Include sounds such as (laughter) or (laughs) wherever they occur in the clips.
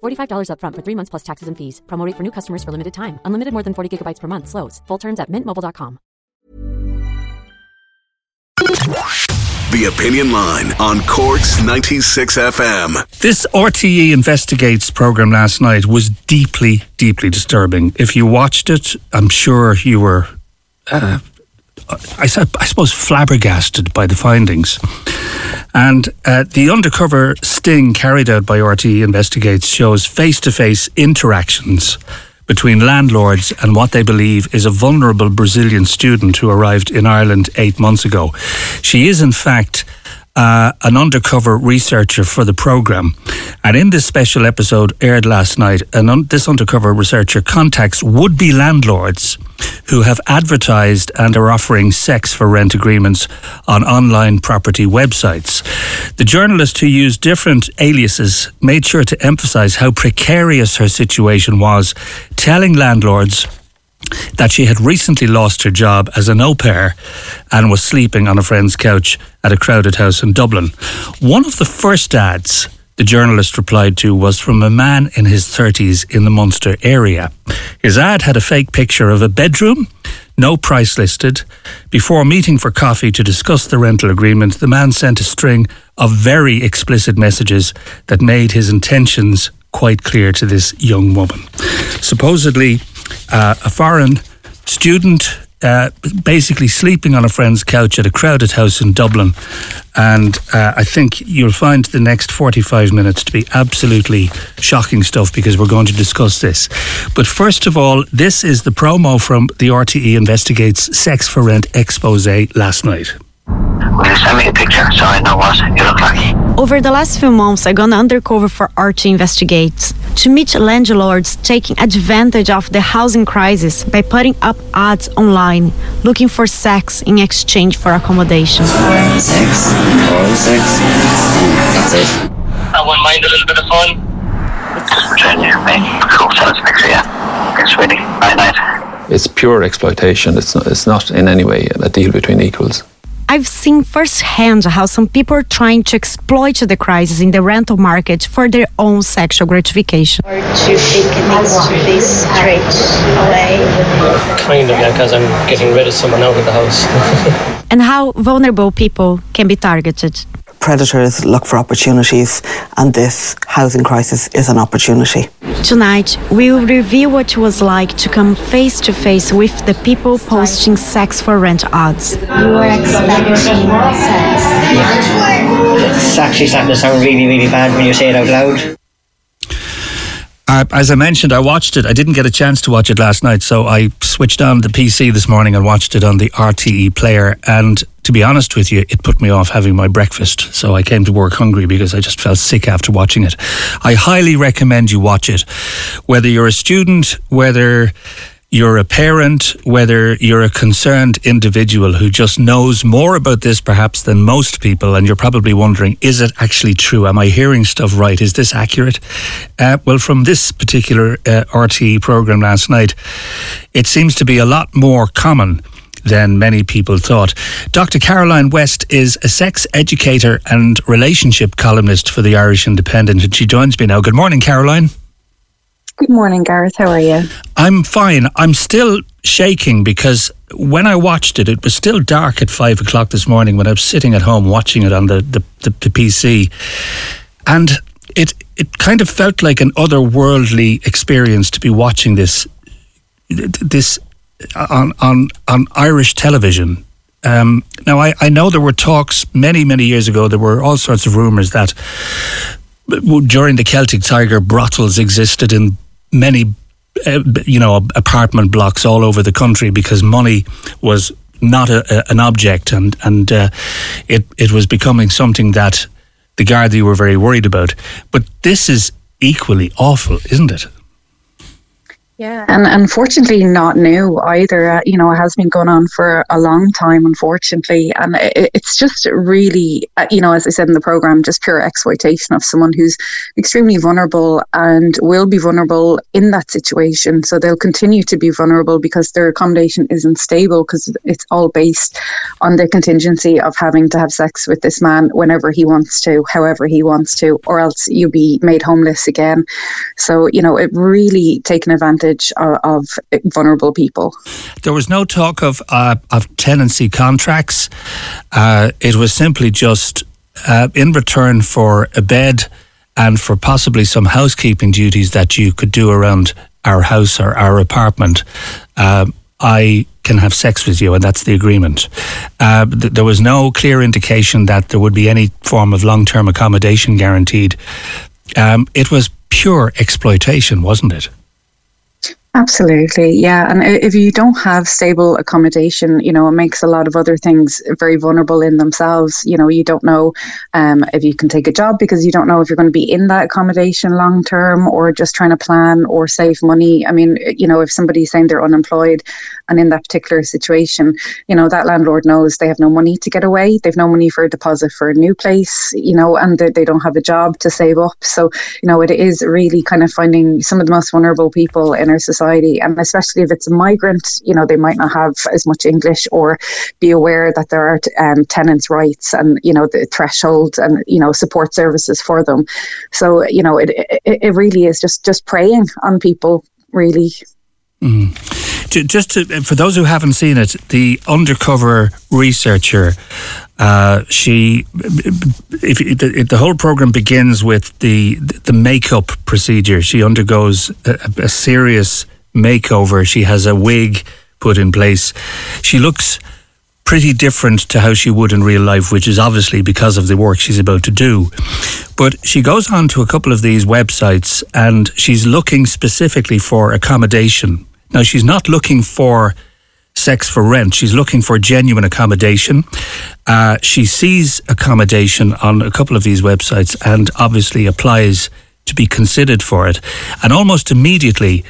$45 upfront for three months plus taxes and fees. Promo rate for new customers for limited time. Unlimited more than 40 gigabytes per month. Slows. Full terms at mintmobile.com. The Opinion Line on Corks 96 FM. This RTE Investigates program last night was deeply, deeply disturbing. If you watched it, I'm sure you were, uh, I, I suppose, flabbergasted by the findings. And uh, the undercover sting carried out by RTE Investigates shows face to face interactions between landlords and what they believe is a vulnerable Brazilian student who arrived in Ireland eight months ago. She is, in fact, uh, an undercover researcher for the program. And in this special episode aired last night, un- this undercover researcher contacts would be landlords who have advertised and are offering sex for rent agreements on online property websites. The journalist who used different aliases made sure to emphasize how precarious her situation was, telling landlords that she had recently lost her job as an au pair and was sleeping on a friend's couch at a crowded house in Dublin. One of the first ads the journalist replied to was from a man in his 30s in the Munster area. His ad had a fake picture of a bedroom, no price listed. Before meeting for coffee to discuss the rental agreement, the man sent a string of very explicit messages that made his intentions quite clear to this young woman. Supposedly, uh, a foreign student uh, basically sleeping on a friend's couch at a crowded house in Dublin. And uh, I think you'll find the next 45 minutes to be absolutely shocking stuff because we're going to discuss this. But first of all, this is the promo from the RTE Investigates Sex for Rent expose last night. Will you send me a picture so I know what you look like? Over the last few months, I've gone undercover for RTE Investigates to meet landlords taking advantage of the housing crisis by putting up ads online, looking for sex in exchange for accommodation. Six. Four, six. That's it. I wouldn't mind a little bit of fun. Just pretend you're me. Picture, yeah. Okay, sweetie. Night, night. It's pure exploitation. It's not, it's not in any way a deal between equals. I've seen firsthand how some people are trying to exploit the crisis in the rental market for their own sexual gratification. Or to take things to be straight away. Kind of, yeah, because I'm getting rid of someone out of the house. (laughs) and how vulnerable people can be targeted. Predators look for opportunities, and this housing crisis is an opportunity. Tonight, we will review what it was like to come face to face with the people posting sex for rent ads. You were expecting sex. it's actually starting to sound really, really bad when you say it out loud. Uh, as I mentioned, I watched it. I didn't get a chance to watch it last night, so I switched on the PC this morning and watched it on the RTE player. And to be honest with you, it put me off having my breakfast. So I came to work hungry because I just felt sick after watching it. I highly recommend you watch it. Whether you're a student, whether you're a parent, whether you're a concerned individual who just knows more about this perhaps than most people, and you're probably wondering, is it actually true? Am I hearing stuff right? Is this accurate? Uh, well, from this particular uh, RTE program last night, it seems to be a lot more common than many people thought. Dr. Caroline West is a sex educator and relationship columnist for the Irish Independent, and she joins me now. Good morning, Caroline. Good morning, Gareth. How are you? I'm fine. I'm still shaking because when I watched it, it was still dark at five o'clock this morning when I was sitting at home watching it on the, the, the, the PC. And it it kind of felt like an otherworldly experience to be watching this this on on on Irish television. Um, now, I, I know there were talks many, many years ago. There were all sorts of rumours that during the Celtic Tiger, brothels existed in many, uh, you know, apartment blocks all over the country because money was not a, a, an object, and and uh, it it was becoming something that the Gardaí were very worried about. But this is equally awful, isn't it? Yeah, and unfortunately, not new either. Uh, you know, it has been going on for a long time, unfortunately, and it, it's just really, uh, you know, as I said in the program, just pure exploitation of someone who's extremely vulnerable and will be vulnerable in that situation. So they'll continue to be vulnerable because their accommodation isn't stable because it's all based on the contingency of having to have sex with this man whenever he wants to, however he wants to, or else you'll be made homeless again. So you know, it really taken advantage of, of vulnerable people. There was no talk of uh, of tenancy contracts. Uh, it was simply just uh, in return for a bed and for possibly some housekeeping duties that you could do around our house or our apartment. Uh, I can have sex with you, and that's the agreement. Uh, th- there was no clear indication that there would be any form of long term accommodation guaranteed. Um, it was pure exploitation, wasn't it? Absolutely, yeah. And if you don't have stable accommodation, you know, it makes a lot of other things very vulnerable in themselves. You know, you don't know um, if you can take a job because you don't know if you're going to be in that accommodation long term or just trying to plan or save money. I mean, you know, if somebody's saying they're unemployed and in that particular situation, you know, that landlord knows they have no money to get away. They've no money for a deposit for a new place, you know, and they, they don't have a job to save up. So, you know, it is really kind of finding some of the most vulnerable people in our society society. And especially if it's a migrant, you know, they might not have as much English or be aware that there are um, tenants' rights and, you know, the threshold and, you know, support services for them. So, you know, it, it, it really is just, just preying on people, really. Mm. Just to, for those who haven't seen it, the undercover researcher, uh, she, if, the, if, the, whole program begins with the the makeup procedure, she undergoes a, a serious makeover. She has a wig put in place. She looks pretty different to how she would in real life, which is obviously because of the work she's about to do. But she goes on to a couple of these websites and she's looking specifically for accommodation. Now, she's not looking for sex for rent. She's looking for genuine accommodation. Uh, she sees accommodation on a couple of these websites and obviously applies to be considered for it. And almost immediately,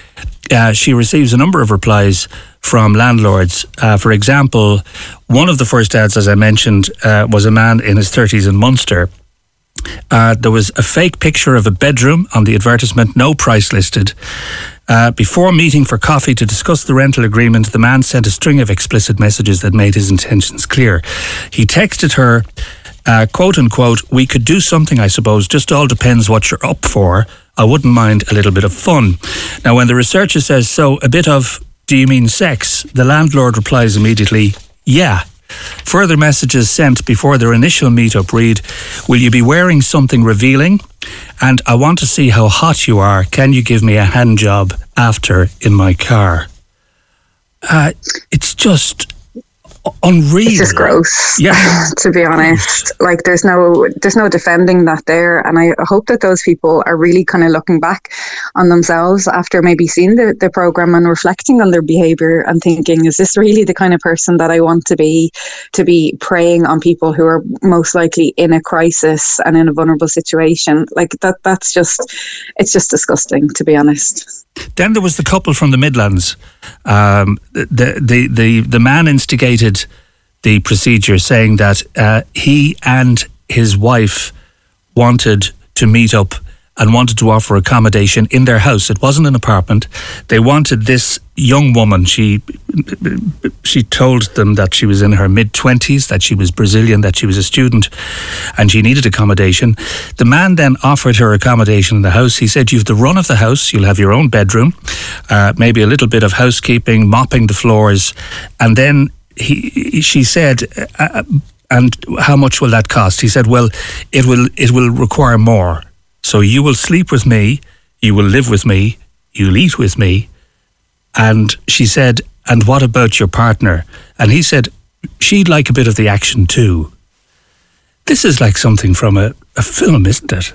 uh, she receives a number of replies from landlords. Uh, for example, one of the first ads, as I mentioned, uh, was a man in his 30s in Munster. Uh, there was a fake picture of a bedroom on the advertisement, no price listed. Uh, before meeting for coffee to discuss the rental agreement, the man sent a string of explicit messages that made his intentions clear. He texted her, uh, quote unquote, we could do something, I suppose, just all depends what you're up for. I wouldn't mind a little bit of fun. Now, when the researcher says, so a bit of, do you mean sex? The landlord replies immediately, yeah. Further messages sent before their initial meetup read Will you be wearing something revealing? And I want to see how hot you are. Can you give me a hand job after in my car? Uh, it's just unreal. It's just gross. Yeah. (laughs) to be honest, like there's no there's no defending that there, and I hope that those people are really kind of looking back on themselves after maybe seeing the the program and reflecting on their behavior and thinking, is this really the kind of person that I want to be? To be preying on people who are most likely in a crisis and in a vulnerable situation, like that. That's just it's just disgusting, to be honest. Then there was the couple from the Midlands. Um, the, the the the man instigated the procedure, saying that uh, he and his wife wanted to meet up and wanted to offer accommodation in their house. It wasn't an apartment. They wanted this young woman. She she told them that she was in her mid twenties, that she was Brazilian, that she was a student, and she needed accommodation. The man then offered her accommodation in the house. He said, "You've the run of the house. You'll have your own bedroom, uh, maybe a little bit of housekeeping, mopping the floors, and then." He, she said, uh, uh and how much will that cost? He said, well, it will it will require more. So you will sleep with me, you will live with me, you'll eat with me. And she said, and what about your partner? And he said, she'd like a bit of the action too. This is like something from a, a film, isn't it?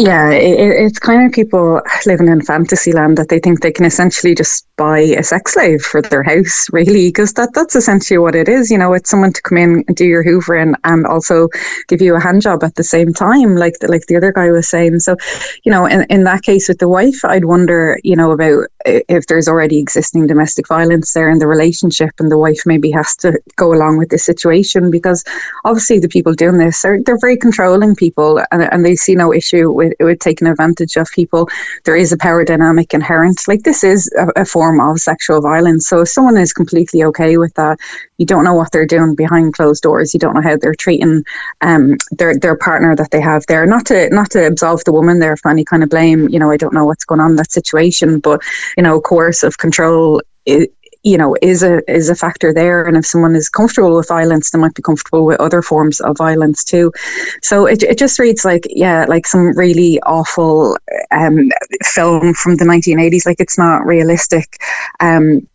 Yeah, it, it's kind of people living in fantasy land that they think they can essentially just buy a sex slave for their house, really, because that, that's essentially what it is. You know, it's someone to come in and do your hoovering and also give you a hand job at the same time, like the, like the other guy was saying. So, you know, in, in that case with the wife, I'd wonder, you know, about if there's already existing domestic violence there in the relationship and the wife maybe has to go along with this situation because obviously the people doing this are they're very controlling people and, and they see no issue with, with taking advantage of people. There is a power dynamic inherent. Like this is a, a form of sexual violence. So if someone is completely okay with that, you don't know what they're doing behind closed doors. You don't know how they're treating um, their their partner that they have there. Not to not to absolve the woman there for any kind of blame. You know, I don't know what's going on in that situation, but you know, coercive control. You know is a is a factor there. And if someone is comfortable with violence they might be comfortable with other forms of violence too. So it, it just reads like yeah like some really awful um, film from the 1980s like it's not realistic. Um,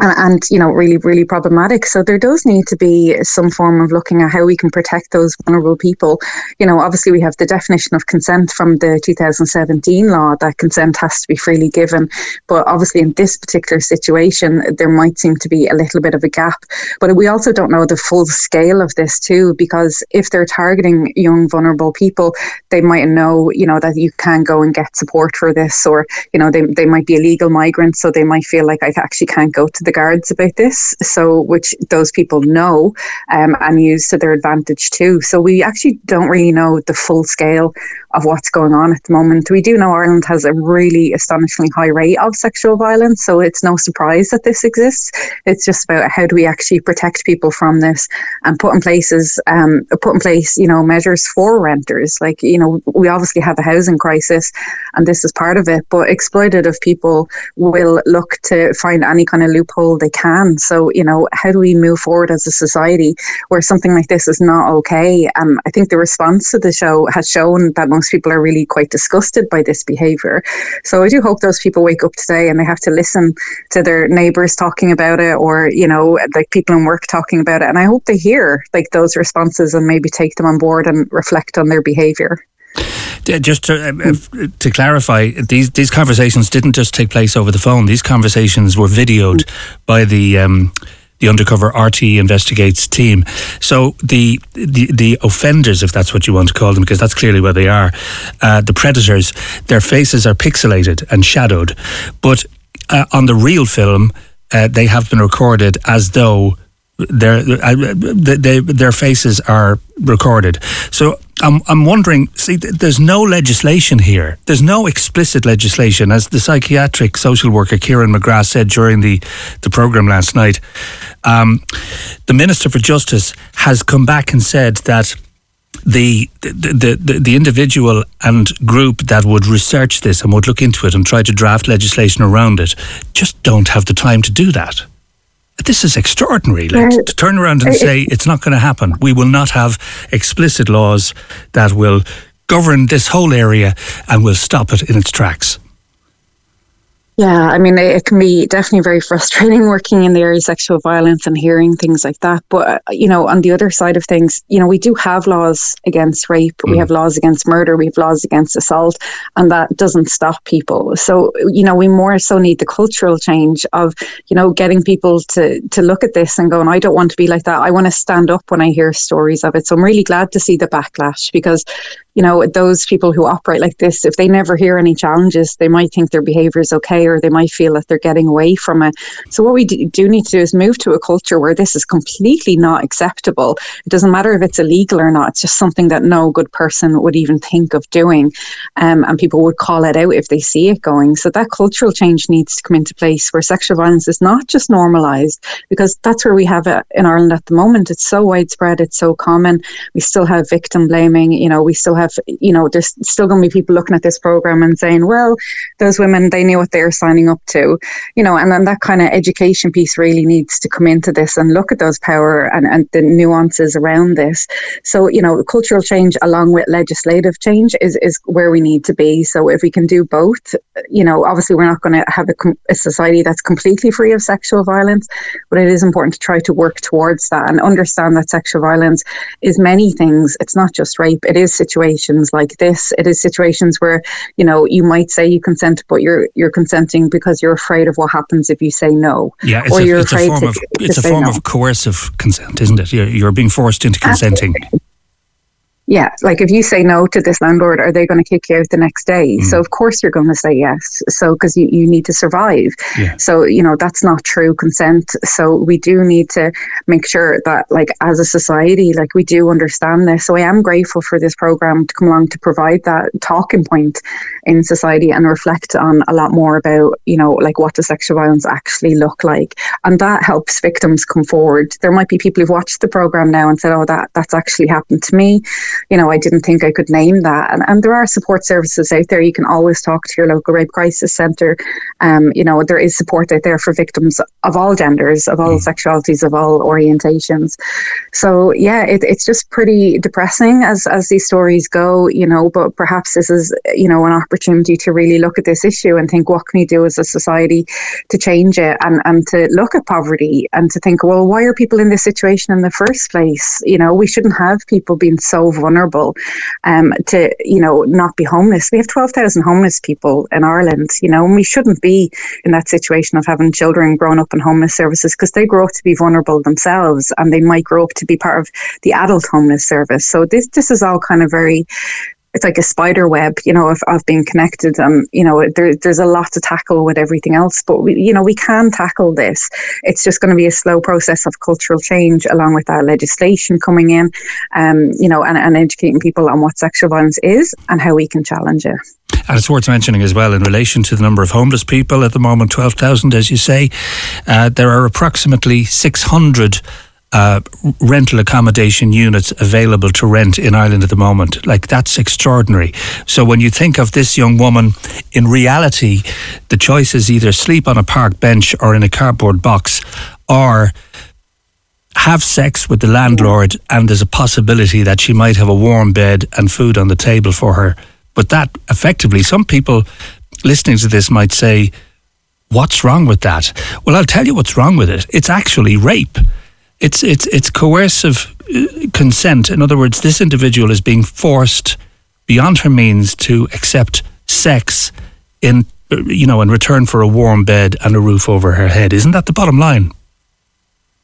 and, and, you know really really problematic. So there does need to be some form of looking at how we can protect those vulnerable people. You know obviously we have the definition of consent from the 2017 law. That consent has to be freely given. But obviously in this particular situation there might seem to be a little bit of a gap. But we also don't know the full scale of this too because if they're targeting young vulnerable people they might know you know that you can go and get support for this or you know they, they might be illegal migrants so they might feel like I actually can't go to the guards about this, so which those people know um, and use to their advantage too. So we actually don't really know the full scale of what's going on at the moment. We do know Ireland has a really astonishingly high rate of sexual violence, so it's no surprise that this exists. It's just about how do we actually protect people from this and put in places, um, put in place, you know, measures for renters. Like you know, we obviously have a housing crisis, and this is part of it. But exploitative people will look to find any kind of loophole they can. So you know, how do we move forward as a society where something like this is not okay? Um, I think the response to the show has shown that most most people are really quite disgusted by this behaviour. So I do hope those people wake up today and they have to listen to their neighbours talking about it or, you know, like people in work talking about it. And I hope they hear like those responses and maybe take them on board and reflect on their behaviour. Just to, uh, to clarify, these these conversations didn't just take place over the phone. These conversations were videoed by the um, the undercover RTE investigates team. So the, the the offenders, if that's what you want to call them, because that's clearly what they are, uh, the predators, their faces are pixelated and shadowed, but uh, on the real film, uh, they have been recorded as though their uh, they, their faces are recorded. So I'm I'm wondering. See, there's no legislation here. There's no explicit legislation, as the psychiatric social worker Kieran McGrath said during the the program last night. Um, the Minister for Justice has come back and said that the, the, the, the individual and group that would research this and would look into it and try to draft legislation around it just don't have the time to do that. This is extraordinary. Like, to turn around and say it's not going to happen. We will not have explicit laws that will govern this whole area and will stop it in its tracks. Yeah, I mean, it, can be definitely very frustrating (laughs) working in the area of sexual violence and hearing things like that. But, uh, you know, on the other side of things, you know, we do have laws against rape, mm. we have laws against murder, we have laws against assault, and that doesn't stop people. So, you know, we more so need the cultural change of, you know, getting people to, to look at this and going, I don't want to be like that. I want to stand up when I hear stories of it. So I'm really glad to see the backlash because you know, those people who operate like this, if they never hear any challenges, they might think their behavior is okay or they might feel that they're getting away from it. So, what we do need to do is move to a culture where this is completely not acceptable. It doesn't matter if it's illegal or not, it's just something that no good person would even think of doing. Um, and people would call it out if they see it going. So, that cultural change needs to come into place where sexual violence is not just normalised, because that's where we have it in Ireland at the moment. It's so widespread, it's so common. We still have victim blaming, you know, we still have have, you know, there's still going to be people looking at this program and saying, well, those women, they knew what they were signing up to, you know, and then that kind of education piece really needs to come into this and look at those power and, and the nuances around this. So, you know, cultural change along with legislative change is, is where we need to be. So if we can do both, you know, obviously we're not going to have a, a society that's completely free of sexual violence, but it is important to try to work towards that and understand that sexual violence is many things. It's not just rape. It is situations like this. It is situations where, you know, you might say you consent, but you're you're consenting because you're afraid of what happens if you say no. Yeah, it's or a, you're it's afraid a form to, of it's a form no. of coercive consent, isn't it? You're, you're being forced into consenting. Absolutely yeah, like if you say no to this landlord, are they going to kick you out the next day? Mm. So of course you're going to say yes. So because you, you need to survive. Yeah. So you know that's not true consent. So we do need to make sure that like as a society, like we do understand this. So I am grateful for this program to come along to provide that talking point in society and reflect on a lot more about you know like what does sexual violence actually look like, and that helps victims come forward. There might be people who've watched the program now and said, oh that that's actually happened to me you know, I didn't think I could name that. And, and there are support services out there. You can always talk to your local rape crisis centre. Um, you know, there is support out there for victims of all genders, of all mm. sexualities, of all orientations. So yeah, it, it's just pretty depressing as as these stories go. You know, but perhaps this is you know an opportunity to really look at this issue and think what can we do as a society to change it and and to look at poverty and to think well why are people in this situation in the first place? You know, we shouldn't have people being so vulnerable um, to, you know, not be homeless. We have 12,000 homeless people in Ireland, you know, and we shouldn't be in that situation of having children grown up in homeless services because they grow up to be vulnerable themselves and they might grow up to be part of the adult homeless service. So this, this is all kind of very it's like a spider web, you know, of, of being connected. And, you know, there, there's a lot to tackle with everything else, but we, you know, we can tackle this. It's just going to be a slow process of cultural change along with that legislation coming in, um, you know, and, and educating people on what sexual violence is and how we can challenge it. And it's worth mentioning as well, in relation to the number of homeless people at the moment, 12,000, as you say, uh, there are approximately 600 uh, rental accommodation units available to rent in Ireland at the moment. Like, that's extraordinary. So, when you think of this young woman, in reality, the choice is either sleep on a park bench or in a cardboard box, or have sex with the landlord, and there's a possibility that she might have a warm bed and food on the table for her. But that effectively, some people listening to this might say, What's wrong with that? Well, I'll tell you what's wrong with it. It's actually rape. It's it's it's coercive uh, consent. In other words, this individual is being forced beyond her means to accept sex in uh, you know in return for a warm bed and a roof over her head. Isn't that the bottom line?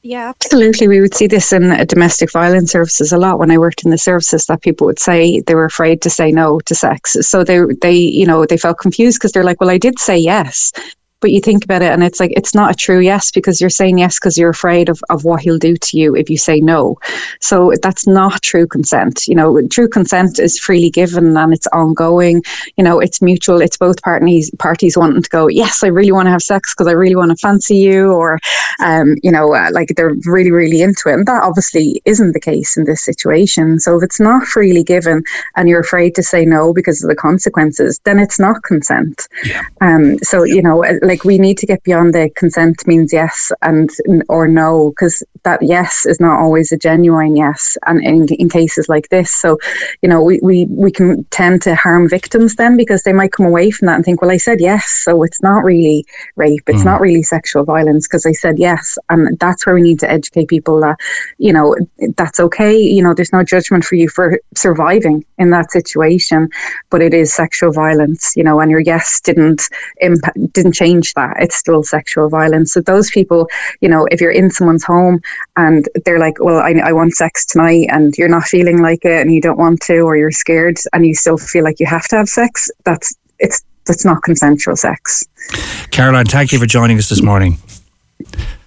Yeah, absolutely. We would see this in uh, domestic violence services a lot. When I worked in the services, that people would say they were afraid to say no to sex, so they they you know they felt confused because they're like, well, I did say yes, but you think about it and it's like it's not a true yes because you're saying yes because you're afraid of, of what he'll do to you if you say no. So that's not true consent you know true consent is freely given and it's ongoing. You know it's mutual it's both parties parties wanting to go yes i really want to have sex because i really want to fancy you or um, you know uh, like they're really really into it. And that obviously isn't the case in this situation. So if it's not freely given and you're afraid to say no because of the consequences then it's not consent. Yeah. um, so you know like we need to get beyond the consent means yes and or no because that yes is not always a genuine yes and in, in cases like this so you know we, we we can tend to harm victims then because they might come away from that and think well I said yes so it's not really rape it's mm. not really sexual violence because I said yes and that's where we need to educate people that you know that's okay you know there's no judgment for you for surviving in that situation but it is sexual violence you know and your yes didn't impact didn't change change that. It's still sexual violence. So those people, you know, if you're in someone's home and they're like, well, I, I want sex tonight and you're not feeling like it and you don't want to, or you're scared and you still feel like you have to have sex, that's, it's, that's not consensual sex. Caroline, thank you for joining us this morning.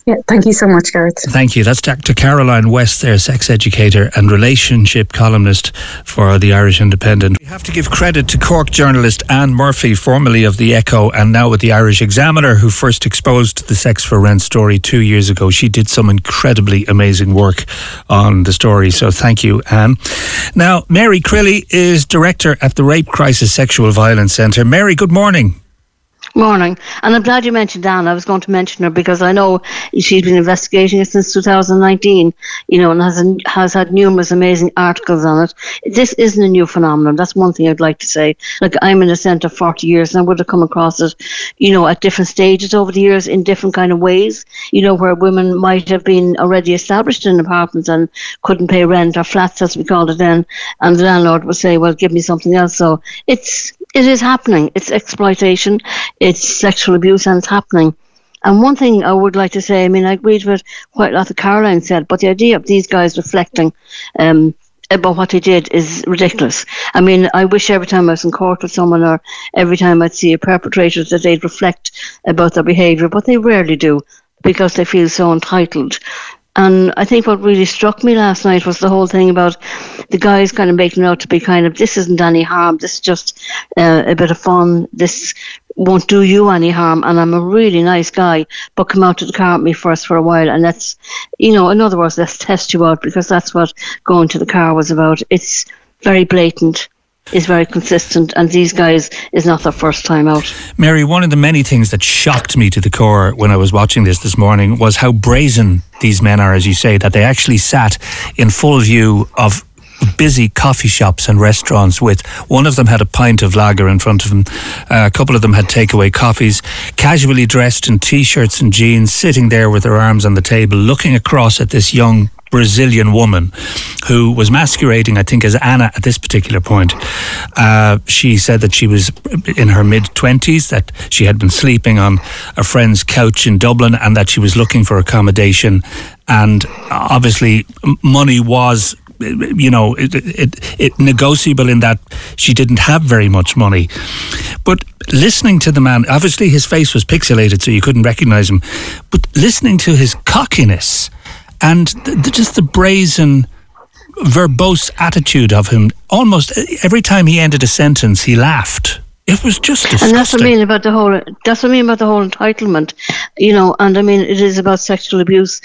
Yeah, thank you so much, Gareth. Thank you. That's Dr. Caroline West, there, sex educator and relationship columnist for the Irish Independent. We have to give credit to Cork journalist Anne Murphy, formerly of the Echo and now with the Irish Examiner, who first exposed the sex for rent story two years ago. She did some incredibly amazing work on the story. So thank you, Anne. Now, Mary Crilly is director at the Rape Crisis Sexual Violence Centre. Mary, good morning. Morning. And I'm glad you mentioned Anne. I was going to mention her because I know she's been investigating it since 2019, you know, and has, has had numerous amazing articles on it. This isn't a new phenomenon. That's one thing I'd like to say. Like, I'm in the centre 40 years and I would have come across it, you know, at different stages over the years in different kind of ways, you know, where women might have been already established in apartments and couldn't pay rent or flats, as we called it then. And the landlord would say, well, give me something else. So it's, it is happening. It's exploitation it's sexual abuse and it's happening. And one thing I would like to say, I mean, I agreed with quite a lot Caroline said, but the idea of these guys reflecting um, about what they did is ridiculous. I mean, I wish every time I was in court with someone or every time I'd see a perpetrator that they'd reflect about their behaviour, but they rarely do because they feel so entitled. And I think what really struck me last night was the whole thing about the guys kind of making out to be kind of this isn't any harm, this is just uh, a bit of fun, this won't do you any harm and I'm a really nice guy, but come out to the car with me first for a while and let's, you know, in other words, let's test you out because that's what going to the car was about. It's very blatant is very consistent, and these guys is not their first time out. Mary, one of the many things that shocked me to the core when I was watching this this morning was how brazen these men are, as you say, that they actually sat in full view of busy coffee shops and restaurants with one of them had a pint of lager in front of them uh, a couple of them had takeaway coffees casually dressed in t-shirts and jeans sitting there with their arms on the table looking across at this young Brazilian woman who was masquerading, I think, as Anna at this particular point. Uh, she said that she was in her mid 20s, that she had been sleeping on a friend's couch in Dublin, and that she was looking for accommodation. And obviously, money was you know, it, it, it, negotiable in that she didn't have very much money. But listening to the man, obviously his face was pixelated, so you couldn't recognize him. But listening to his cockiness and the, just the brazen verbose attitude of him almost uh, every time he ended a sentence he laughed it was just disgusting. And that's what I mean about the whole. That's what I mean about the whole entitlement, you know. And I mean, it is about sexual abuse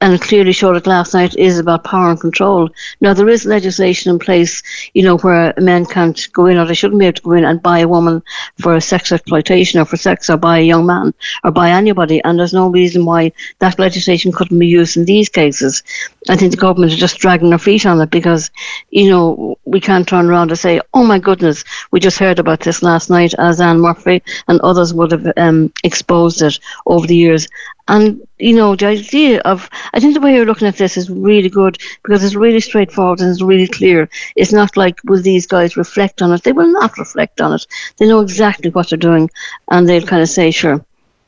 and clearly showed it last night, is about power and control. Now, there is legislation in place, you know, where men can't go in or they shouldn't be able to go in and buy a woman for sex exploitation or for sex or buy a young man or buy anybody. And there's no reason why that legislation couldn't be used in these cases. I think the government is just dragging their feet on it because, you know, we can't turn around and say, oh my goodness, we just heard about this last night as Anne Murphy and others would have um, exposed it over the years. And, you know, the idea of, I think the way you're looking at this is really good because it's really straightforward and it's really clear. It's not like, will these guys reflect on it? They will not reflect on it. They know exactly what they're doing and they'll kind of say, sure,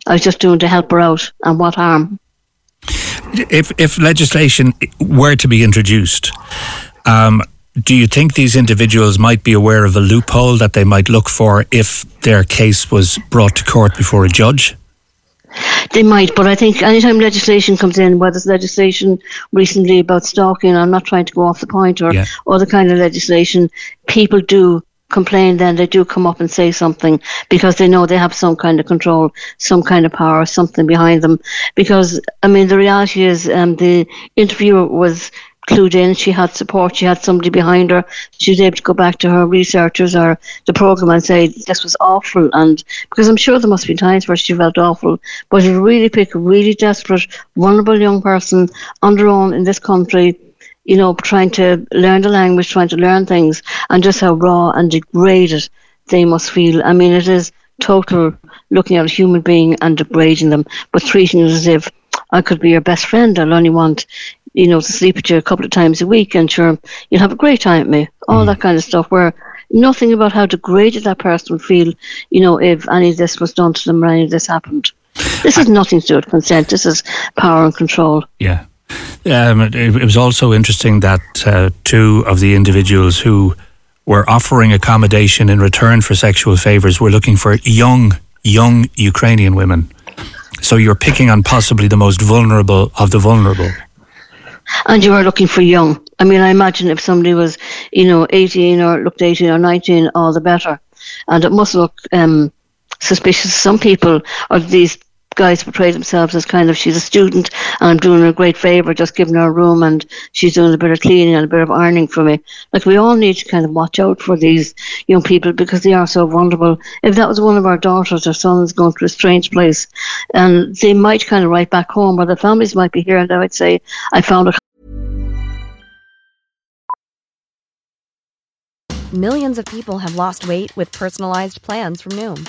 I was just doing to help her out and what harm. If, if legislation were to be introduced, um, do you think these individuals might be aware of a loophole that they might look for if their case was brought to court before a judge? They might, but I think anytime legislation comes in, whether it's legislation recently about stalking, I'm not trying to go off the point, or yeah. other kind of legislation, people do complain then they do come up and say something because they know they have some kind of control some kind of power something behind them because i mean the reality is um, the interviewer was clued in. She had support. She had somebody behind her. She was able to go back to her researchers or the program and say this was awful. And because I'm sure there must be times where she felt awful, but to really pick a really desperate, vulnerable young person on their own in this country. You know, trying to learn the language, trying to learn things, and just how raw and degraded they must feel. I mean, it is total looking at a human being and degrading them, but treating it as if I could be your best friend. I'll only want, you know, to sleep with you a couple of times a week and sure, you'll have a great time with me. All mm. that kind of stuff where nothing about how degraded that person would feel, you know, if any of this was done to them or any of this happened. This has nothing to do with consent. This is power and control. Yeah. Um, it, it, was also interesting that uh, two of the individuals who were offering accommodation in return for sexual favors were looking for young, young Ukrainian women So you're picking on possibly the most vulnerable of the vulnerable. And you are looking for young. I mean, I imagine if somebody was, you know, 18 or looked 18 or 19, all the better. And it must look um, suspicious. Some people, or these guys portray themselves as kind of she's a student and I'm doing her a great favour just giving her a room and she's doing a bit of cleaning and a bit of ironing for me. Like we all need to kind of watch out for these young people because they are so vulnerable. If that was one of our daughters or sons going to a strange place and they might kind of write back home or the families might be here and they would say, I found a Millions of people have lost weight with personalized plans from Noom,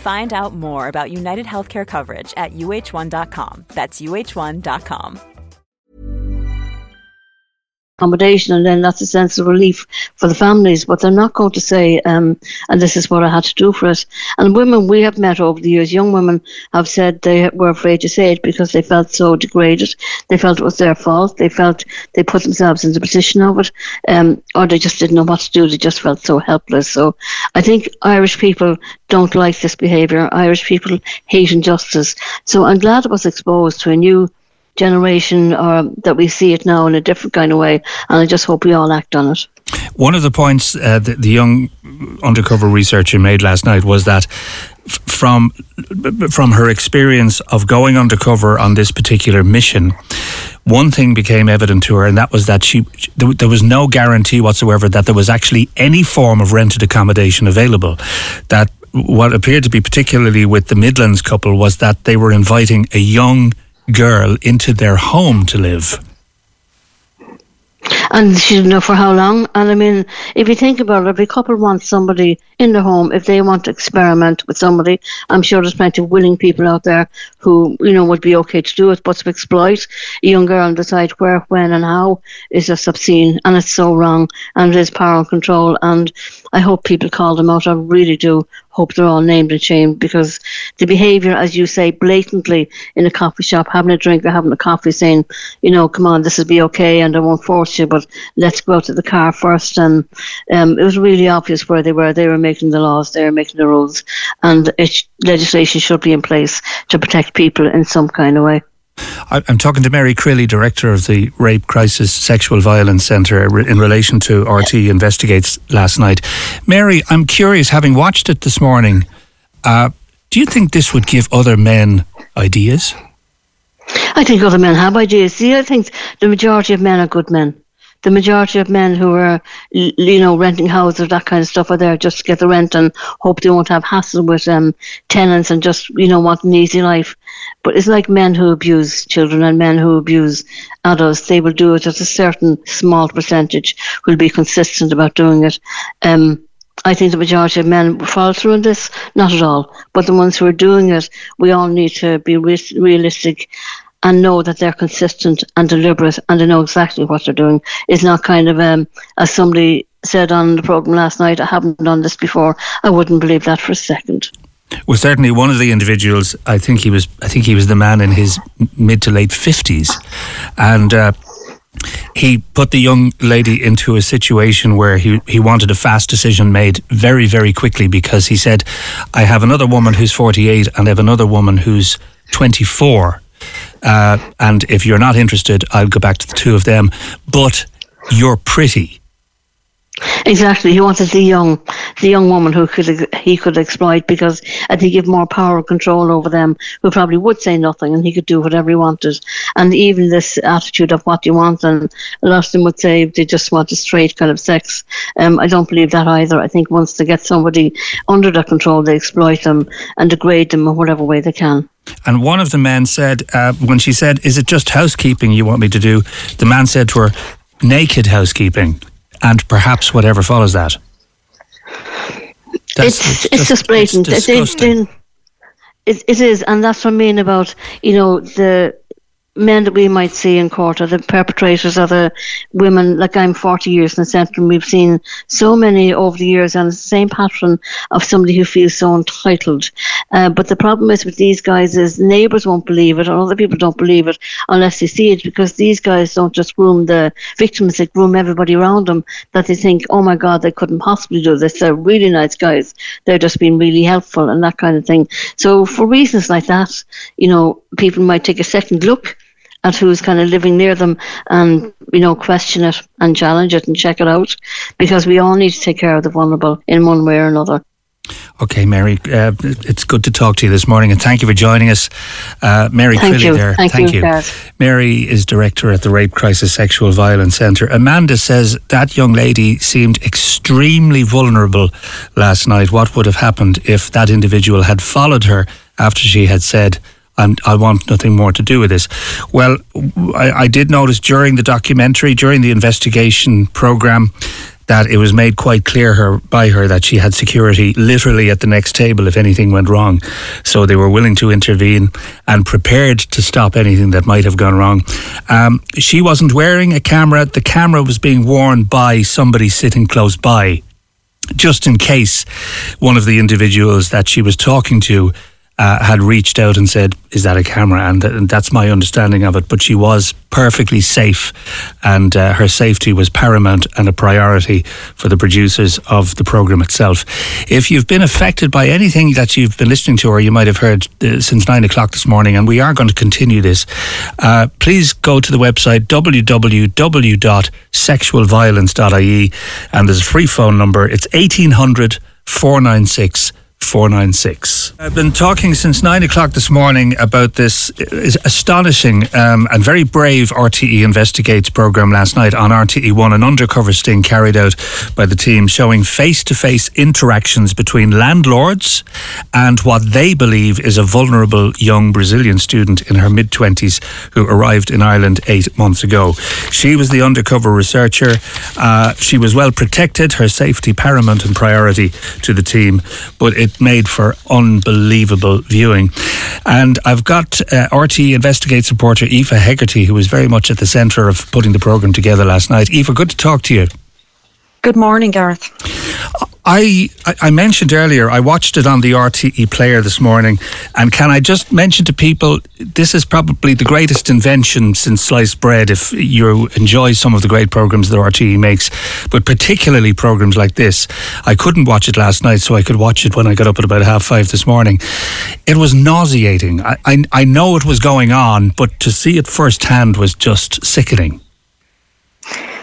Find out more about United Healthcare coverage at uh1.com. That's uh1.com. accommodation, and then that's a sense of relief for the families. But they're not going to say, um, and this is what I had to do for it. And women we have met over the years, young women have said they were afraid to say it because they felt so degraded. They felt it was their fault. They felt they put themselves in the position of it, um, or they just didn't know what to do. They just felt so helpless. So I think Irish people don't like this behaviour. Irish people hate injustice. So I'm glad it was exposed to a new generation or that we see it now in a different kind of way and I just hope we all act on it. One of the points uh, that the young undercover researcher made last night was that f- from from her experience of going undercover on this particular mission, one thing became evident to her, and that was that she there was no guarantee whatsoever that there was actually any form of rented accommodation available. That what appeared to be particularly with the Midlands couple was that they were inviting a young girl into their home to live. And she didn't know for how long. And I mean, if you think about it, a couple wants somebody in their home, if they want to experiment with somebody, I'm sure there's plenty of willing people out there who, you know, would be okay to do it. But to exploit a young girl and decide where, when, and how is just obscene. And it's so wrong. And it is power and control. And I hope people call them out. I really do hope they're all named and shamed because the behaviour, as you say, blatantly in a coffee shop, having a drink or having a coffee, saying, you know, come on, this will be okay and I won't force you, but let's go out to the car first. And um, it was really obvious where they were. They were making the laws, they were making the rules, and it, legislation should be in place to protect people in some kind of way. I'm talking to Mary Crilly, director of the Rape Crisis Sexual Violence Centre, in relation to RTE Investigates last night. Mary, I'm curious, having watched it this morning, uh, do you think this would give other men ideas? I think other men have ideas. See, I think the majority of men are good men. The majority of men who are, you know, renting houses, that kind of stuff, are there just to get the rent and hope they won't have hassle with um, tenants and just, you know, want an easy life. But it's like men who abuse children and men who abuse adults. They will do it at a certain small percentage. Will be consistent about doing it. Um, I think the majority of men fall through in this. Not at all. But the ones who are doing it, we all need to be re- realistic and know that they're consistent and deliberate and they know exactly what they're doing. It's not kind of, um, as somebody said on the program last night, I haven't done this before. I wouldn't believe that for a second. Well, certainly one of the individuals. I think he was. I think he was the man in his mid to late fifties, and uh, he put the young lady into a situation where he, he wanted a fast decision made very, very quickly because he said, I have another woman who's 48 and I have another woman who's 24. Uh, and if you're not interested, I'll go back to the two of them. But you're pretty. Exactly. He wanted the young, the young woman who could he could exploit because think he give more power and control over them, who probably would say nothing and he could do whatever he wanted. And even this attitude of what you want, and a lot of them would say they just want a straight kind of sex. Um, I don't believe that either. I think once they get somebody under their control, they exploit them and degrade them in whatever way they can. And one of the men said, uh, when she said, Is it just housekeeping you want me to do? The man said to her, Naked housekeeping and perhaps whatever follows that. That's, it's, it's, just, blatant. It's disgusting. It, it is, and that's what I mean about you know the men that we might see in court are the perpetrators are the women. Like I'm 40 years in the centre, and we've seen so many over the years, and it's the same pattern of somebody who feels so entitled. Uh, but the problem is with these guys is neighbours won't believe it, and other people don't believe it unless they see it, because these guys don't just groom the victims; they groom everybody around them. That they think, oh my God, they couldn't possibly do this. They're really nice guys. They're just being really helpful and that kind of thing. So for reasons like that, you know, people might take a second look at who's kind of living near them and, you know, question it and challenge it and check it out because we all need to take care of the vulnerable in one way or another. Okay, Mary, uh, it's good to talk to you this morning and thank you for joining us. Uh, Mary thank Crilly you. there. Thank, thank you. you. Mary is director at the Rape Crisis Sexual Violence Centre. Amanda says that young lady seemed extremely vulnerable last night. What would have happened if that individual had followed her after she had said, and I want nothing more to do with this. Well, I, I did notice during the documentary, during the investigation program, that it was made quite clear her by her that she had security literally at the next table if anything went wrong. So they were willing to intervene and prepared to stop anything that might have gone wrong. Um, she wasn't wearing a camera. The camera was being worn by somebody sitting close by, just in case one of the individuals that she was talking to uh, had reached out and said, "Is that a camera?" And, th- and, that's my understanding of it. But she was perfectly safe, and uh, her safety was paramount and a priority for the producers of the program itself. If you've been affected by anything that you've been listening to, or you might have heard uh, since nine o'clock this morning, and we are going to continue this, uh, please go to the website www.sexualviolence.ie, and there's a free phone number. It's eighteen hundred four nine six. 496. I've been talking since nine o'clock this morning about this astonishing um, and very brave RTE Investigates program last night on RTE1, an undercover sting carried out by the team showing face to face interactions between landlords and what they believe is a vulnerable young Brazilian student in her mid 20s who arrived in Ireland eight months ago. She was the undercover researcher. Uh, she was well protected, her safety paramount and priority to the team, but it it made for unbelievable viewing. And I've got uh, RTE Investigates reporter Aoife Hegarty, who was very much at the centre of putting the programme together last night. Aoife, good to talk to you. Good morning, Gareth. I I mentioned earlier I watched it on the RTE player this morning, and can I just mention to people this is probably the greatest invention since sliced bread. If you enjoy some of the great programs that RTE makes, but particularly programs like this, I couldn't watch it last night, so I could watch it when I got up at about half five this morning. It was nauseating. I I, I know it was going on, but to see it firsthand was just sickening.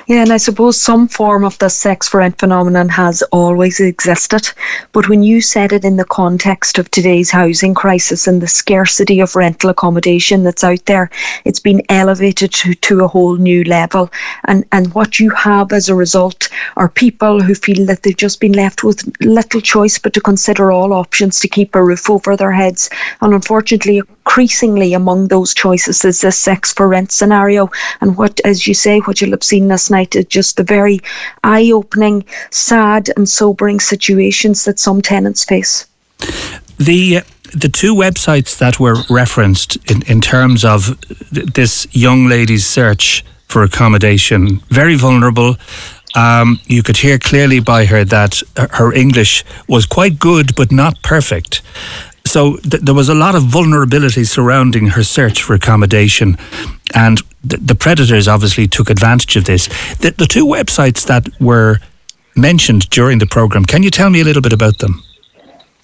Yeah, and I suppose some form of the sex for rent phenomenon has always existed. But when you said it in the context of today's housing crisis and the scarcity of rental accommodation that's out there, it's been elevated to, to a whole new level. And, and what you have as a result are people who feel that they've just been left with little choice but to consider all options to keep a roof over their heads. And unfortunately, increasingly among those choices is this sex for rent scenario. And what, as you say, what you'll have seen night night is just the very eye opening, sad, and sobering situations that some tenants face. The the two websites that were referenced in, in terms of th- this young lady's search for accommodation, very vulnerable. Um, you could hear clearly by her that her English was quite good, but not perfect. So th- there was a lot of vulnerability surrounding her search for accommodation, and th- the predators obviously took advantage of this. The, the two websites that were mentioned during the program, can you tell me a little bit about them?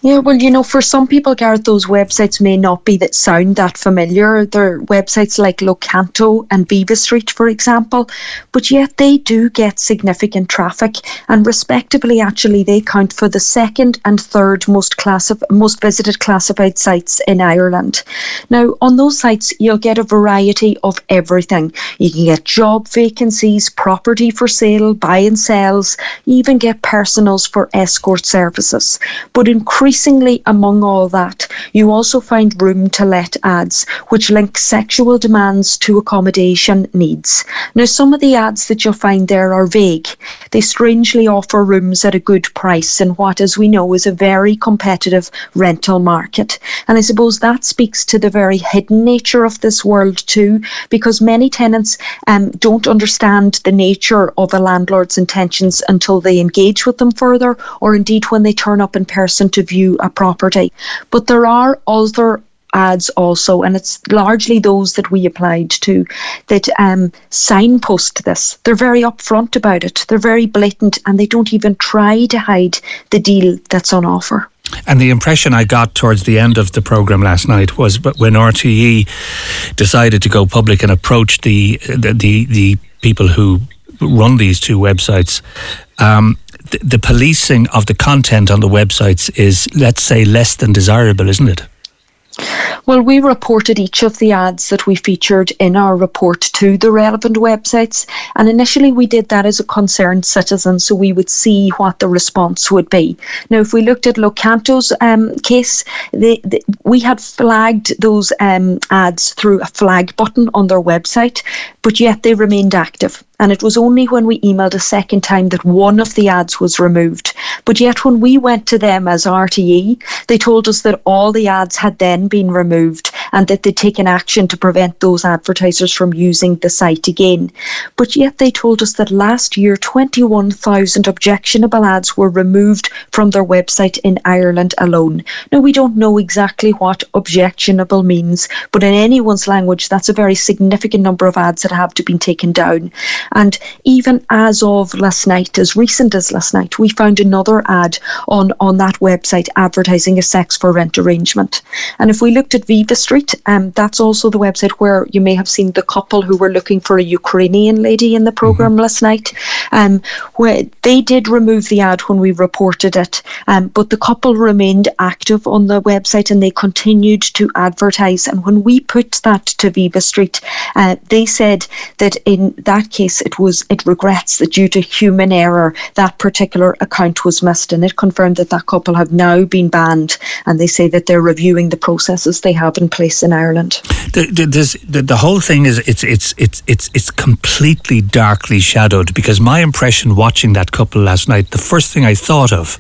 Yeah, well, you know, for some people, Gareth, those websites may not be that sound that familiar. They're websites like Locanto and Vivastreet, for example, but yet they do get significant traffic, and respectively, actually, they count for the second and third most classif- most visited classified sites in Ireland. Now, on those sites, you'll get a variety of everything. You can get job vacancies, property for sale, buy and sells, even get personals for escort services. But increasingly Increasingly, among all that, you also find room to let ads which link sexual demands to accommodation needs. Now, some of the ads that you'll find there are vague. They strangely offer rooms at a good price in what, as we know, is a very competitive rental market. And I suppose that speaks to the very hidden nature of this world, too, because many tenants um, don't understand the nature of a landlord's intentions until they engage with them further, or indeed when they turn up in person to view a property. But there are other ads also, and it's largely those that we applied to that um, signpost this. They're very upfront about it, they're very blatant, and they don't even try to hide the deal that's on offer. And the impression I got towards the end of the program last night was when RTE decided to go public and approach the the the, the people who run these two websites. Um, the, policing of the content on the websites is, let's say, less than desirable, isn't it? Well, we reported each of the ads that we featured in our report to the relevant websites. And initially, we did that as a concerned citizen, so we would see what the response would be. Now, if we looked at Locanto's um, case, they, they, we had flagged those um, ads through a flag button on their website, but yet they remained active. And it was only when we emailed a second time that one of the ads was removed. But yet, when we went to them as RTE, they told us that all the ads had then been removed and that they'd taken action to prevent those advertisers from using the site again. But yet, they told us that last year, 21,000 objectionable ads were removed from their website in Ireland alone. Now, we don't know exactly what objectionable means, but in anyone's language, that's a very significant number of ads that have to be taken down. And even as of last night, as recent as last night, we found another ad on, on that website advertising a sex for rent arrangement. And if we looked at Vivastreet, um, that's also the website where you may have seen the couple who were looking for a Ukrainian lady in the program mm-hmm. last night. Um, where they did remove the ad when we reported it, um, but the couple remained active on the website and they continued to advertise. And when we put that to Vivastreet, uh, they said that in that case it was it regrets that due to human error that particular account was missed, and it confirmed that that couple have now been banned, and they say that they're reviewing the processes they have in place in Ireland. The, the, the, the whole thing is it's it's it's it's it's completely darkly shadowed because my impression watching that couple last night, the first thing I thought of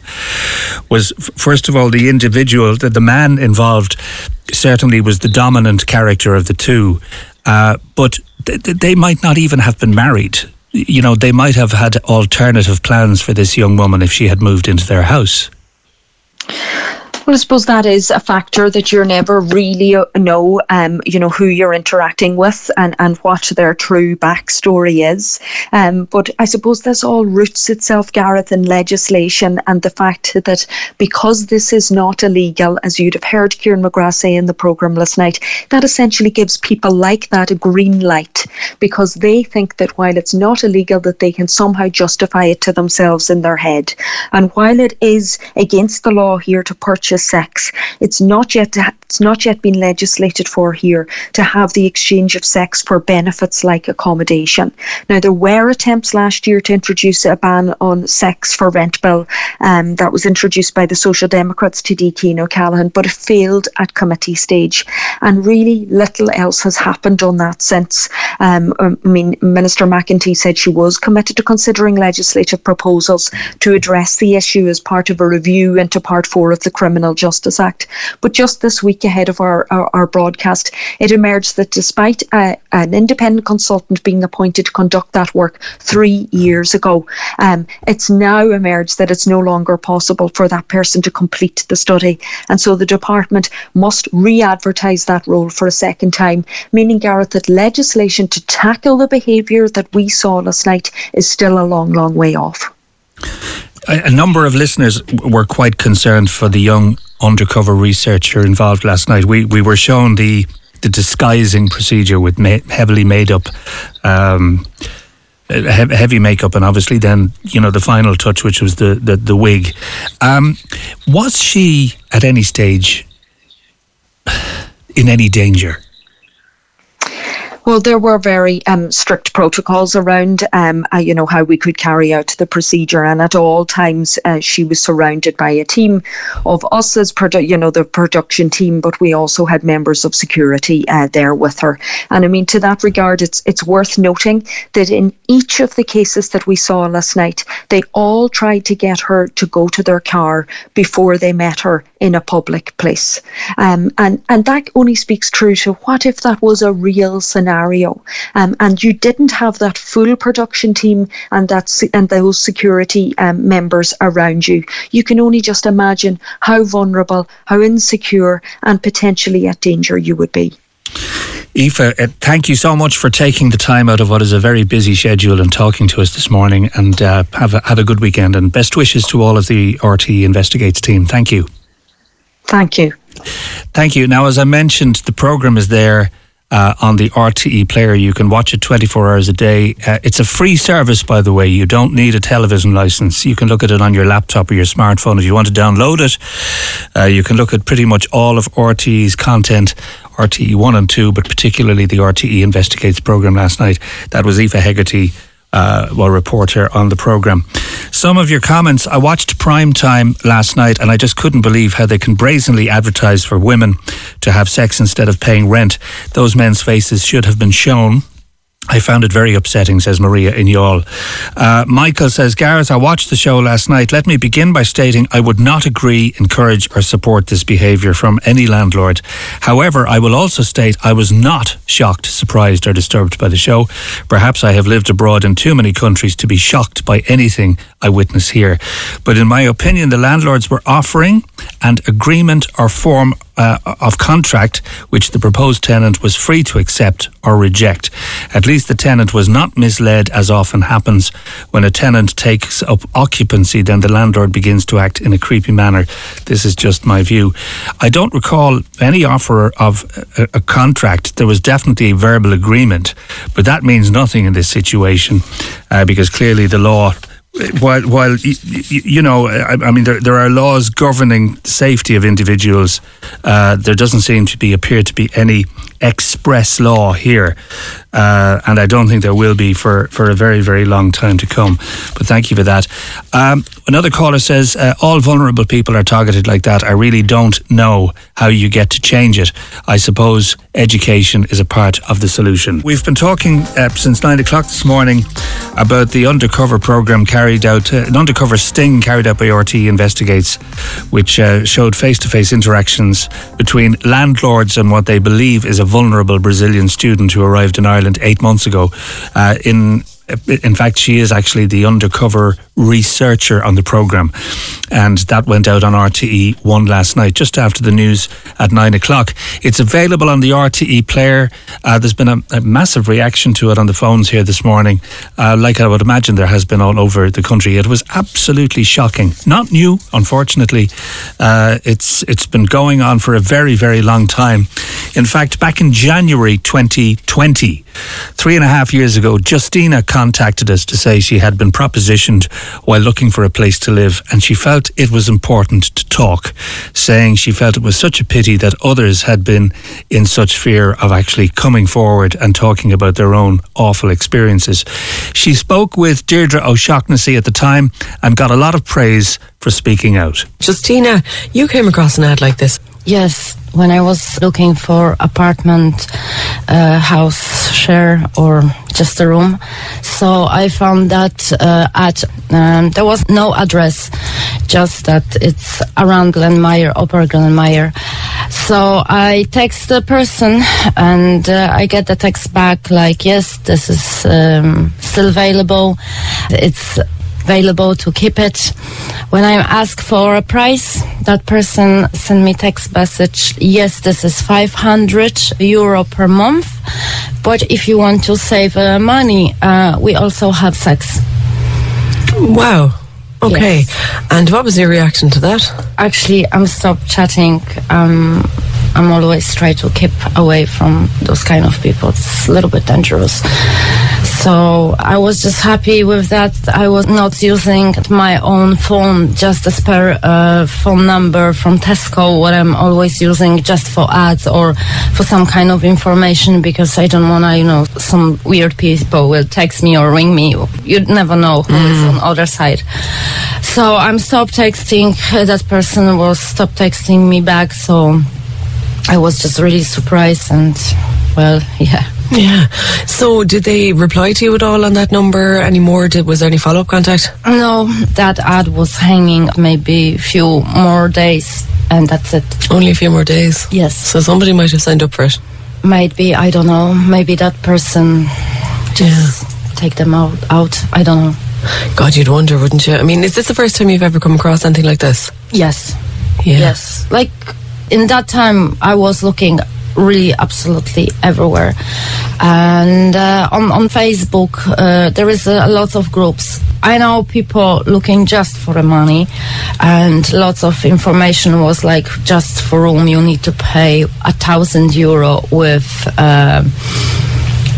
was first of all the individual, the, the man involved certainly was the dominant character of the two. Uh, but th- they might not even have been married. You know, they might have had alternative plans for this young woman if she had moved into their house. Well, I suppose that is a factor that you're never really uh, know, um, you know, who you're interacting with and, and what their true backstory is. Um, but I suppose this all roots itself, Gareth, in legislation and the fact that because this is not illegal, as you'd have heard Kieran McGrath say in the programme last night, that essentially gives people like that a green light because they think that while it's not illegal, that they can somehow justify it to themselves in their head. And while it is against the law here to purchase sex. It's not yet it's not yet been legislated for here to have the exchange of sex for benefits like accommodation. Now there were attempts last year to introduce a ban on sex for rent bill um, that was introduced by the Social Democrats to Cian O'Callaghan, but it failed at committee stage, and really little else has happened on that since. Um, um I mean, Minister McEntee said she was committed to considering legislative proposals to address the issue as part of a review into Part Four of the Criminal Justice Act. But just this week, week ahead of our, our, our broadcast, it emerged that despite uh, an independent consultant being appointed to conduct that work three years ago, um, it's now emerged that it's no longer possible for that person to complete the study. And so the department must re advertise that role for a second time, meaning, Gareth, that legislation to tackle the behaviour that we saw last night is still a long, long way off. A, number of listeners were quite concerned for the young undercover researcher involved last night. We we were shown the the disguising procedure with ma- heavily made up. Um, heavy makeup and obviously then you know the final touch which was the the, the wig um, was she at any stage (sighs) in any danger well, there were very um, strict protocols around, um, uh, you know, how we could carry out the procedure, and at all times uh, she was surrounded by a team of us as, produ- you know, the production team, but we also had members of security uh, there with her. And I mean, to that regard, it's it's worth noting that in each of the cases that we saw last night, they all tried to get her to go to their car before they met her in a public place, um, and and that only speaks true to what if that was a real scenario scenario, um, and you didn't have that full production team and that and those security um, members around you, you can only just imagine how vulnerable, how insecure, and potentially at danger you would be. Aoife, uh, thank you so much for taking the time out of what is a very busy schedule and talking to us this morning. And uh, have a, have a good weekend. And best wishes to all of the RTE Investigates team. Thank you. Thank you. Thank you. Now, as I mentioned, the program is there uh, on the RTE player. You can watch it 24 hours a day. Uh, it's a free service, by the way. You don't need a television license. You can look at it on your laptop or your smartphone. If you want to download it, uh, you can look at pretty much all of RTE's content. RTE 1 and 2, but particularly the RTE Investigates program last night. That was Aoife Hegarty uh, well, reporter on the programme. Some of your comments. I watched Prime Time last night and I just couldn't believe how they can brazenly advertise for women to have sex instead of paying rent. Those men's faces should have been shown I found it very upsetting, says Maria in Youghal. Uh, Michael says, Gareth, I watched the show last night. Let me begin by stating I would not agree, encourage, or support this behaviour from any landlord. However, I will also state I was not shocked, surprised, or disturbed by the show. Perhaps I have lived abroad in too many countries to be shocked by anything I witness here. But in my opinion, the landlords were offering and agreement or form uh, of contract which the proposed tenant was free to accept or reject. At least the tenant was not misled, as often happens when a tenant takes up occupancy, then the landlord begins to act in a creepy manner. This is just my view. I don't recall any offer of a, a contract. There was definitely a verbal agreement, but that means nothing in this situation uh, because clearly the law while while you know I, mean there there are laws governing safety of individuals. Uh, there doesn't seem to be appear to be any express law here. Uh, and I don't think there will be for for a very very long time to come. But thank you for that. Um, another caller says uh, all vulnerable people are targeted like that. I really don't know how you get to change it. I suppose education is a part of the solution we've been talking uh, since nine o'clock this morning about the undercover program carried out, uh, an undercover sting carried out by RTE Investigates, which uh, showed face to face interactions between landlords and what they believe is a vulnerable Brazilian student who arrived in Ireland eight months ago. Uh, in in fact, she is actually the undercover researcher on the programme. And that went out on RTE 1 last night, just after the news at 9 o'clock. It's available on the RTE player. Uh, there's been a, a, massive reaction to it on the phones here this morning, uh, like I would imagine there has been all over the country. It was absolutely shocking. Not new, unfortunately. Uh, it's It's been going on for a very, very long time. In fact, back in January 2020, three and a half years ago, Justina contacted us to say she had been propositioned while looking for a place to live and she felt it was important to talk, saying she felt it was such a pity that others had been in such fear of actually coming forward and talking about their own awful experiences. She spoke with Deirdre O'Shaughnessy at the time and got a lot of praise for speaking out. Justina, you came across an ad like this. Yes, when I was looking for apartment, uh, house share, or just a room, so I found that uh, at um, there was no address, just that it's around Glanmire, Upper Glanmire. So I text the person and uh, I get the text back like, yes, this is um, still available. It's available to keep it. When I ask for a price, that person send me text message, yes, this is 500 euro per month. But if you want to save uh, money, uh, we also have sex. Wow. Okay. And what was your reaction to that? Actually, I'm stopped chatting. Um, I'm always try to keep away from those kind of people. It's a little bit dangerous. So I was just happy with that. I was not using my own phone, just a spare uh, phone number from Tesco, what I'm always using just for ads or for some kind of information because I don't want to, you know, some weird people will text me or ring me. You'd never know who is on the other side. So I'm stop texting. That person was stop texting me back. So I was just really surprised and, well, (laughs) yeah. Yeah. So did they reply to you at all on that number anymore? Did, was there any follow up contact? No, that ad was hanging maybe a few more days, and that's it. Only a few more days? Yes. So somebody might have signed up for it. Might be, I don't know. Maybe that person just take them out. Out. I don't know. God, you'd wonder, wouldn't you? I mean, is this the first time you've ever come across anything like this? Yes. Yeah. Yes. Like in that time, I was looking really absolutely everywhere, and uh, on on Facebook uh, there is a, lot of groups. I know people looking just for the money, and lots of information was like just for room you need to pay a thousand euro with. Uh,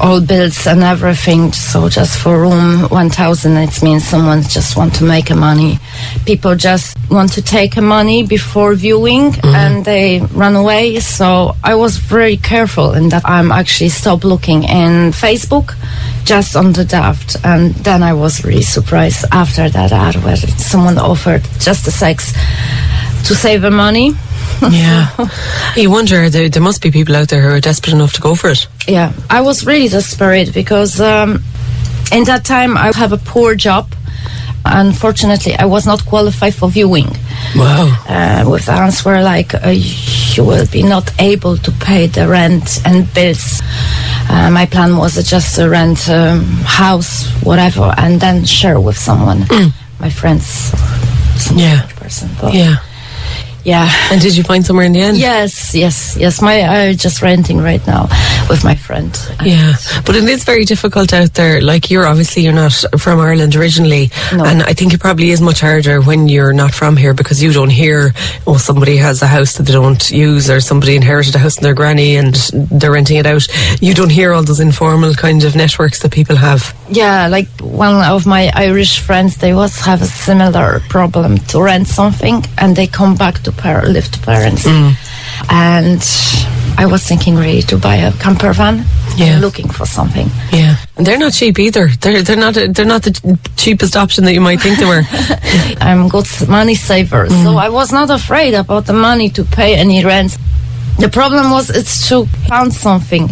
all bills and everything. So just for room 1000, it means someone just want to make a money. People just want to take a money before viewing mm-hmm. and they run away. So I was very careful in that I'm actually stopped looking in Facebook just on the Daft. And then I was really surprised after that ad where someone offered just the sex to save the money. (laughs) Yeah. you wonder, there, there must be people out there who are desperate enough to go for it. Yeah, I was really desperate because um, in that time I have a poor job. Unfortunately, I was not qualified for viewing. Wow. Uh, with the answer like uh, you will be not able to pay the rent and bills. Uh, my plan was just to rent um, house, whatever, and then share with someone, my friends, Yeah. person. Yeah. Yeah. And did you find somewhere in the end? Yes, yes, yes. My I'm just renting right now with my friend. Yeah, but it is very difficult out there. Like you're obviously you're not from Ireland originally, and I think it probably is much harder when you're not from here because you don't hear oh somebody has a house that they don't use or somebody inherited a house from their granny and they're renting it out. You don't hear all those informal kind of networks that people have. Yeah, like one of my Irish friends, they was have a similar problem to rent something, and they come back to par- live to parents. Mm. And I was thinking really to buy a camper van. Yeah. looking for something. Yeah, and they're not cheap either. They're they're not they're not the cheapest option that you might think they were. (laughs) I'm good money saver, so mm. I was not afraid about the money to pay any rent. The problem was it's to found something,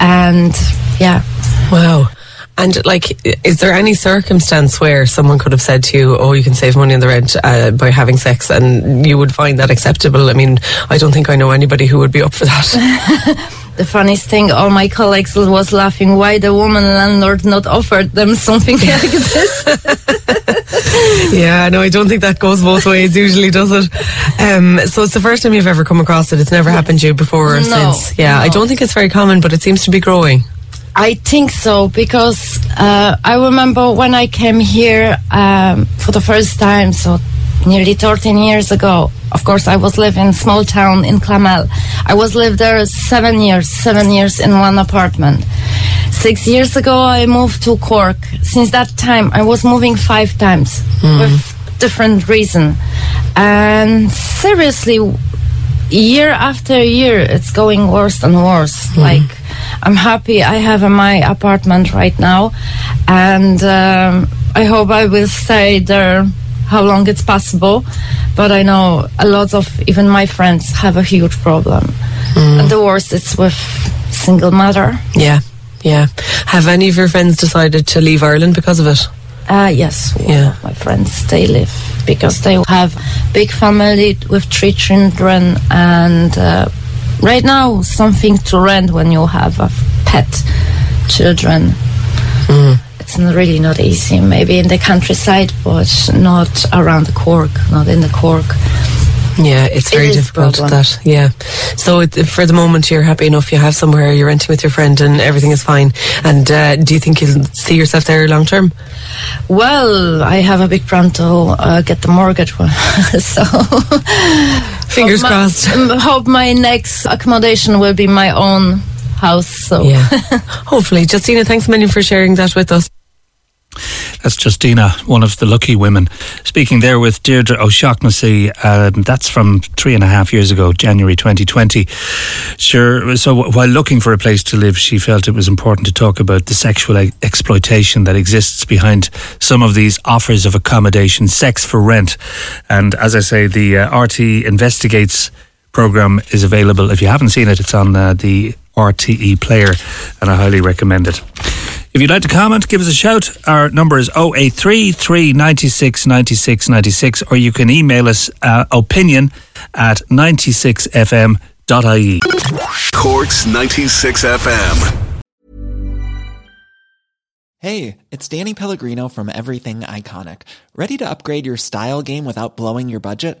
and yeah. Wow. And like, is there any circumstance where someone could have said to you, "Oh, you can save money on the rent uh, by having sex," and you would find that acceptable? I mean, I don't think I know anybody who would be up for that. (laughs) The funniest thing, all my colleagues was laughing why the woman landlord not offered them something (laughs) like this. (laughs) yeah, no, I don't think that goes both ways. Usually, does it? Um, so it's the first time you've ever come across it. It's never happened to you before or No, since. Yeah, I don't think it's very common, but it seems to be growing. I think so because uh, I remember when I came here um, for the first time, so nearly 13 years ago. Of course, I was living in small town in Clonmel. I was lived there seven years, seven years in one apartment. Six years ago, I moved to Cork. Since that time, I was moving five times with different reason. And seriously, year after year, it's going worse and worse. Like, I'm happy I have uh, my apartment right now, and um, I hope I will stay there how long it's possible. But I know a lot of even my friends have a huge problem, and the worst is with single mother. Yeah, yeah. Have any of your friends decided to leave Ireland because of it? Uh, yes, Yeah. my friends they live because they have big family with three children and uh, right now something to rent when you have a pet children. Mm. It's really not easy. Maybe in the countryside, but not around the Cork, not in the Cork. Yeah, it's very is difficult that. Yeah. So it, for the moment, you're happy enough. You have somewhere you're renting with your friend, and everything is fine. And uh, do you think you'll see yourself there long term? Well, I have a big plan to uh, get the mortgage (laughs) so Fingers hope crossed. um, Hope my next accommodation will be my own house. So Yeah. (laughs) Hopefully, Justina, thanks a million for sharing that with us. That's Justina, one of the lucky women. Speaking there with Deirdre O'Shaughnessy, um, that's from three and a half years ago, January 2020. Sure, so while looking for a place to live, she felt it was important to talk about the sexual exploitation that exists behind some of these offers of accommodation, sex for rent. And as I say, the uh, RTE Investigates program is available. If you haven't seen it, it's on uh, the RTE player, and I highly recommend it. If you'd like to comment, give us a shout. Our number is 083 396 96 96, or you can email us uh, opinion at 96fm.ie. Corks 96 FM. Hey, it's Danny Pellegrino from Everything Iconic. Ready to upgrade your style game without blowing your budget?